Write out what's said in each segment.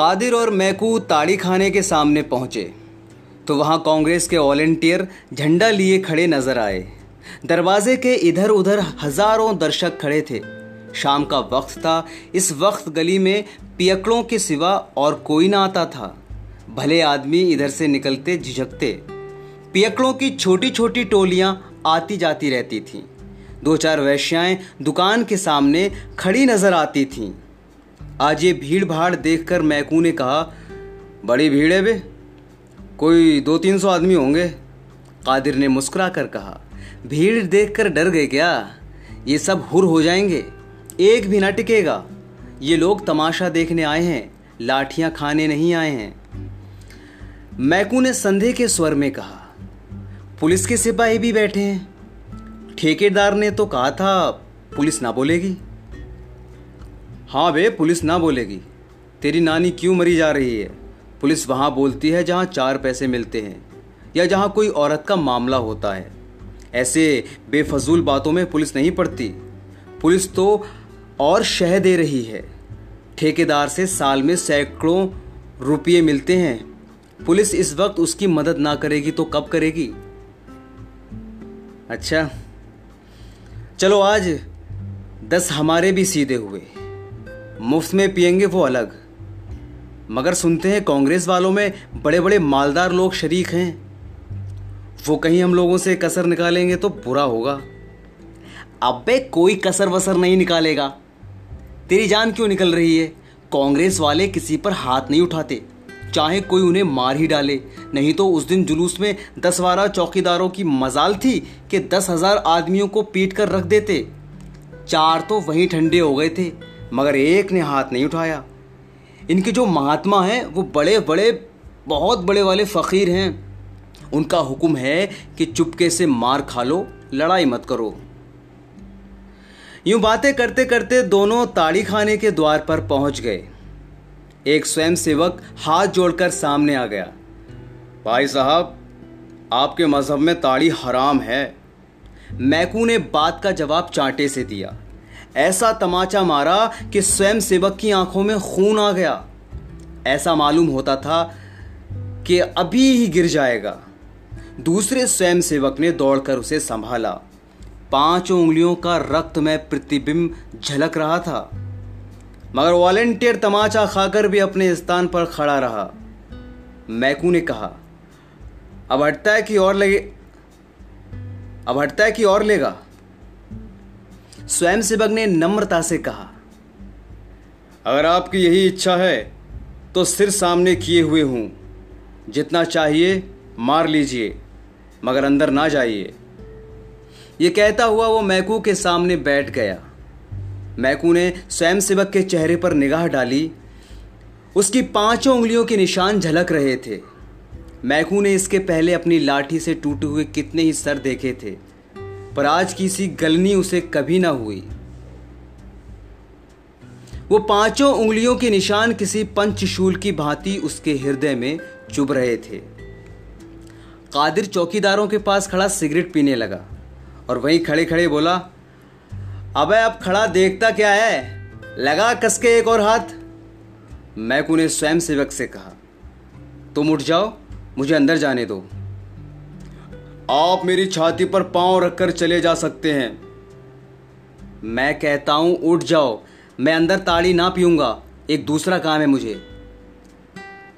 कादिर और मैकू ताड़ी खाने के सामने पहुँचे तो वहाँ कांग्रेस के वॉलेंटियर झंडा लिए खड़े नज़र आए। दरवाजे के इधर उधर हज़ारों दर्शक खड़े थे। शाम का वक्त था, इस वक्त गली में पियकड़ों के सिवा और कोई ना आता था। भले आदमी इधर से निकलते झिझकते, पियकड़ों की छोटी छोटी टोलियाँ आती जाती रहती थीं। दो चार वैश्याएँ दुकान के सामने खड़ी नज़र आती थीं। आज ये भीड़ भाड़ देख कर मैकू ने कहा, बड़ी भीड़ है बे। कोई दो तीन सौ आदमी होंगे, कादिर ने मुस्कुरा कर कहा। भीड़ देख कर डर गए क्या? ये सब हुर हो जाएँगे। एक भी ना टिकेगा। ये लोग तमाशा देखने आए हैं। लाठियाँ खाने नहीं आए हैं। मैकू ने संदेह के स्वर में कहा, पुलिस के सिपाही भी बैठे हैं। ठेकेदार ने तो कहा था, पुलिस ना बोलेगी। हाँ बे, पुलिस ना बोलेगी। तेरी नानी क्यों मरी जा रही है? पुलिस वहाँ बोलती है जहाँ चार पैसे मिलते हैं, या जहाँ कोई औरत का मामला होता है। ऐसे बेफजूल बातों में पुलिस नहीं पड़ती। पुलिस तो और शह दे रही है। ठेकेदार से साल में सैकड़ों रुपये मिलते हैं। पुलिस इस वक्त उसकी मदद ना करेगी तो कब करेगी? अच्छा चलो आज दस हमारे भी सीधे हुए। मुफ़्त में पियेंगे वो अलग। मगर सुनते हैं कांग्रेस वालों में बड़े बड़े मालदार लोग शरीक हैं। वो कहीं हम लोगों से कसर निकालेंगे तो बुरा होगा। अबे कोई कसर वसर नहीं निकालेगा। तेरी जान क्यों निकल रही है? कांग्रेस वाले किसी पर हाथ नहीं उठाते। चाहे कोई उन्हें मार ही डाले। नहीं तो उस दिन जुलूस में दस बारह चौकीदारों की मजाल थी कि दस हज़ार आदमियों को पीट कर रख देते। चार तो वहीं ठंडे हो गए थे। मगर एक ने हाथ नहीं उठाया। इनके जो महात्मा हैं, वो बड़े बड़े बहुत बड़े वाले फ़कीर हैं। उनका हुक्म है कि चुपके से मार खा लो, लड़ाई मत करो। यूँ बातें करते करते दोनों ताड़ी खाने के द्वार पर पहुँच गए। एक स्वयंसेवक हाथ जोड़कर सामने आ गया। भाई साहब, आपके मज़हब में ताड़ी हराम है। मैकू ने बात का जवाब चांटे से दिया। ऐसा तमाचा मारा कि स्वयं सेवक की आँखों में खून आ गया। ऐसा मालूम होता था कि अभी ही गिर जाएगा। दूसरे स्वयं सेवक ने दौड़कर उसे संभाला। पाँचों उंगलियों का रक्त में प्रतिबिंब झलक रहा था। मगर वॉलेंटियर तमाचा खाकर भी अपने स्थान पर खड़ा रहा। मैकू ने कहा, अब हटता है कि और लगे अब हटता है कि और लेगा? स्वयं सेवक ने नम्रता से कहा, अगर आपकी यही इच्छा है तो सिर सामने किए हुए हूँ। जितना चाहिए, मार लीजिए, मगर अंदर ना जाइए। ये कहता हुआ वो मैकू के सामने बैठ गया। मैकू ने स्वयं सेवक के चेहरे पर निगाह डाली। उसकी पाँचों उंगलियों के निशान झलक रहे थे। मैकू ने इसके पहले अपनी लाठी से टूटे हुए कितने ही सर देखे थे। पर आज की सी गलनी उसे कभी ना हुई। वो पाँचों उंगलियों के निशान किसी पंचशूल की भांति उसके हृदय में चुभ रहे थे। कादिर चौकीदारों के पास खड़ा सिगरेट पीने लगा और वहीं खड़े खड़े बोला, अबे, अब खड़ा देखता क्या है? लगा कसके एक और हाथ? मैकू ने स्वयं सेवक से कहा, तुम उठ जाओ, मुझे अंदर जाने दो। आप मेरी छाती पर पाँव रखकर चले जा सकते हैं। मैं कहता हूँ, उठ जाओ। मैं अंदर ताड़ी ना पीऊँगा। एक दूसरा काम है मुझे।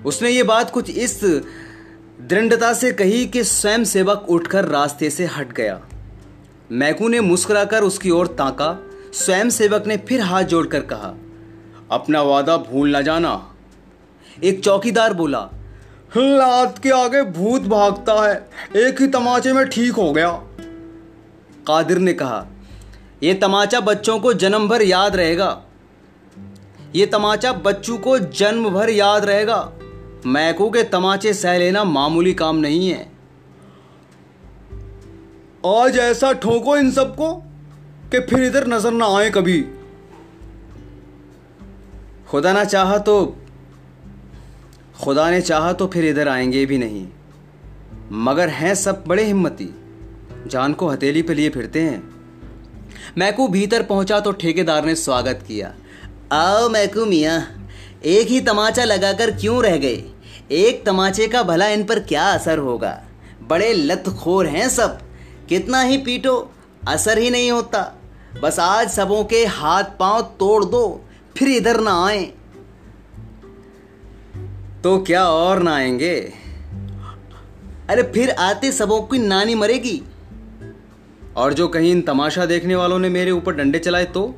उसने ये बात कुछ इस दृढ़ता से कही कि स्वयं सेवक उठकर रास्ते से हट गया। मैकू ने मुस्कुराकर उसकी ओर ताका। स्वयं सेवक ने फिर हाथ जोड़कर कहा, अपना वादा भूल ना जाना। एक चौकीदार बोला लात के आगे भूत भागता है। एक ही तमाचे में ठीक हो गया। कादिर ने कहा यह तमाचा बच्चों को जन्म भर याद रहेगा। ये तमाचा बच्चों को जन्म भर याद रहेगा। मैकू के तमाचे सह लेना मामूली काम नहीं है। आज ऐसा ठोको इन सबको कि फिर इधर नज़र ना आए कभी। खुदा ना चाहा तो खुदा ने चाहा तो फिर इधर आएँगे भी नहीं। मगर हैं सब बड़े हिम्मती, जान को हथेली पे लिए फिरते हैं। मैकू भीतर पहुँचा तो ठेकेदार ने स्वागत किया। आओ मैकू मिया, एक ही तमाचा लगाकर क्यों रह गए? एक तमाचे का भला इन पर क्या असर होगा? बड़े लतखोर हैं सब। कितना ही पीटो, असर ही नहीं होता। बस आज सबों के हाथ पाँव तोड़ दो, फिर इधर ना आए। तो क्या और ना आएँगे? अरे फिर आते सबों की नानी मरेगी। और जो कहीं इन तमाशा देखने वालों ने मेरे ऊपर डंडे चलाए तो?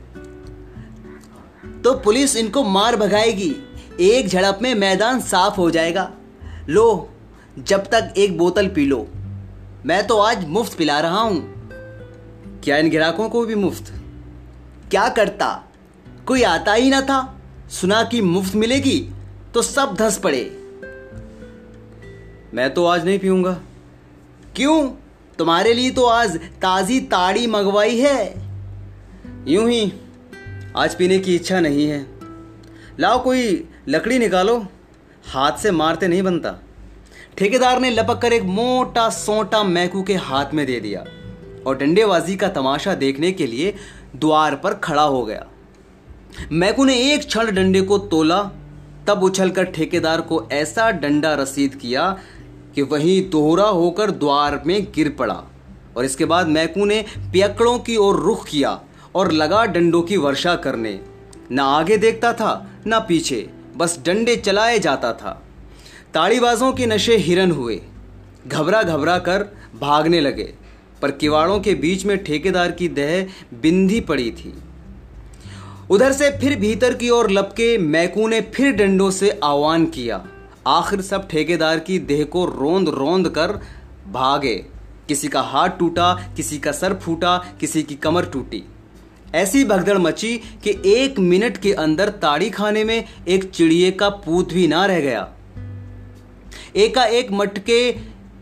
तो पुलिस इनको मार भगाएगी। एक झड़प में मैदान साफ़ हो जाएगा। लो, जब तक एक बोतल पी लो। मैं तो आज मुफ़्त पिला रहा हूँ। क्या इन ग्राहकों को भी मुफ़्त? क्या करता? कोई आता ही ना था। सुना कि मुफ़्त मिलेगी? तो सब धस पड़े। मैं तो आज नहीं पीऊँगा। क्यों? तुम्हारे लिए तो आज ताजी ताड़ी मंगवाई है। यूँ ही आज पीने की इच्छा नहीं है। लाओ कोई लकड़ी निकालो, हाथ से मारते नहीं बनता। ठेकेदार ने लपक कर एक मोटा सोटा मैकू के हाथ में दे दिया और डंडेबाजी का तमाशा देखने के लिए द्वार पर खड़ा हो गया। मैकू ने एक क्षण डंडे को तोला तब उछलकर ठेकेदार को ऐसा डंडा रसीद किया कि वही दोहरा होकर द्वार में गिर पड़ा। और इसके बाद मैकू ने पियकड़ों की ओर रुख किया और लगा डंडों की वर्षा करने। न आगे देखता था, न पीछे, बस डंडे चलाए जाता था। ताड़ीबाजों के नशे हिरन हुए। घबरा घबरा कर भागने लगे, पर किवाड़ों के बीच में ठेकेदार की देह बिंदी पड़ी थी। उधर से फिर भीतर की ओर लपके मैकू ने फिर डंडों से आह्वान किया। आखिर सब ठेकेदार की देह को रोंद रोंद कर भागे। किसी का हाथ टूटा, किसी का सर फूटा, किसी की कमर टूटी। ऐसी भगदड़ मची कि एक मिनट के अंदर ताड़ी खाने में एक चिड़िए का पूत भी ना रह गया। एका एक मटके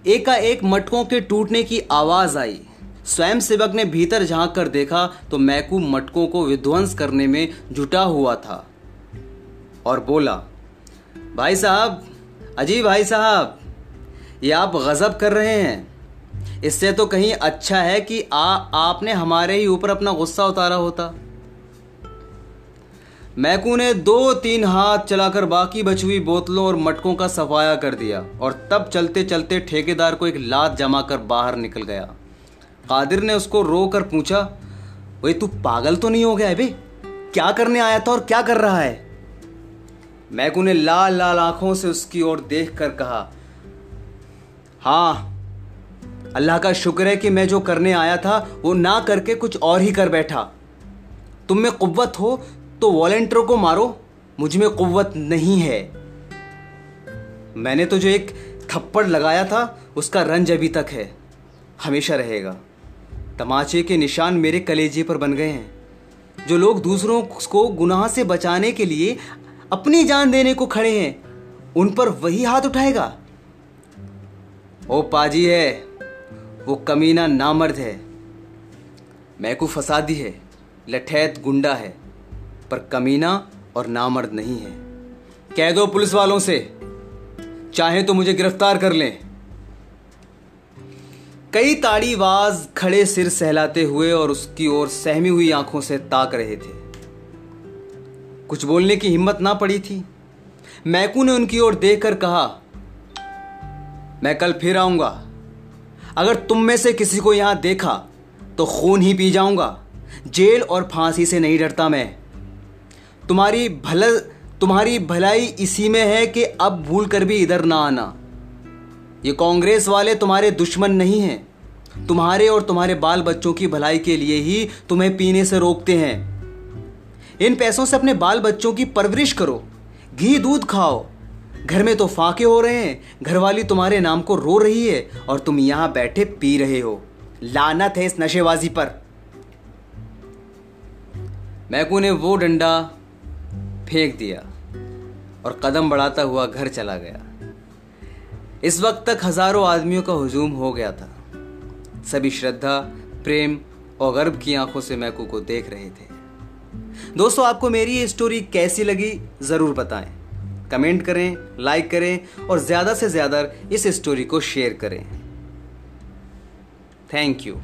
एका एक मटकों के टूटने की आवाज़ आई। स्वयं सेवक ने भीतर झाँक कर देखा तो मैकू मटकों को विध्वंस करने में जुटा हुआ था और बोला, भाई साहब, अजी भाई साहब, ये आप गजब कर रहे हैं। इससे तो कहीं अच्छा है कि आ, आपने हमारे ही ऊपर अपना गुस्सा उतारा होता। मैकू ने दो तीन हाथ चलाकर बाकी बची हुई बोतलों और मटकों का सफाया कर दिया और तब चलते चलते ठेकेदार को एक लात जमा कर बाहर निकल गया। कादिर ने उसको रो कर पूछा वही तू पागल तो नहीं हो गया बे? क्या करने आया था और क्या कर रहा है? मैकू ने लाल लाल आँखों से उसकी ओर देख कर कहा हाँ अल्लाह का शुक्र है कि मैं जो करने आया था, वो ना करके कुछ और ही कर बैठा। तुम में कुत हो तो वॉलेंटियर को मारो, मुझमें कुत नहीं है। मैंने तो जो एक थप्पड़ लगाया था, उसका रंज अभी तक है, हमेशा रहेगा। तमाचे के निशान मेरे कलेजे पर बन गए हैं, जो लोग दूसरों को गुनाह से बचाने के लिए अपनी जान देने को खड़े हैं, उन पर वही हाथ उठाएगा। ओ पाजी है, वो कमीना नामर्द है, मैकू फसादी है, लठैत गुंडा है, पर कमीना और नामर्द नहीं है। कह दो पुलिस वालों से, चाहे तो मुझे गिरफ़्तार कर लें। कई ताड़ीबाज खड़े सिर सहलाते हुए और उसकी ओर सहमी हुई आँखों से ताक रहे थे। कुछ बोलने की हिम्मत ना पड़ी थी। मैकू ने उनकी ओर देखकर कहा, मैं कल फिर आऊँगा। अगर तुम में से किसी को यहाँ देखा तो खून ही पी जाऊँगा। जेल और फांसी से नहीं डरता मैं। तुम्हारी भल, तुम्हारी भलाई इसी में है कि अब भूल कर भी इधर ना आना। ये कांग्रेस वाले तुम्हारे दुश्मन नहीं हैं। तुम्हारे और तुम्हारे बाल बच्चों की भलाई के लिए ही तुम्हें पीने से रोकते हैं। इन पैसों से अपने बाल बच्चों की परवरिश करो। घी दूध खाओ। घर में तो फाके हो रहे हैं। घरवाली तुम्हारे नाम को रो रही है और तुम यहाँ बैठे पी रहे हो। लानत है इस नशेबाजी पर। मैकू ने वो डंडा फेंक दिया और कदम बढ़ाता हुआ घर चला गया। इस वक्त तक हज़ारों आदमियों का हुजूम हो गया था। सभी श्रद्धा, प्रेम और गर्व की आँखों से मैकू को देख रहे थे। दोस्तों, आपको मेरी ये स्टोरी कैसी लगी, ज़रूर बताएँ। कमेंट करें लाइक करें और ज़्यादा से ज़्यादा इस स्टोरी को शेयर करें। Thank you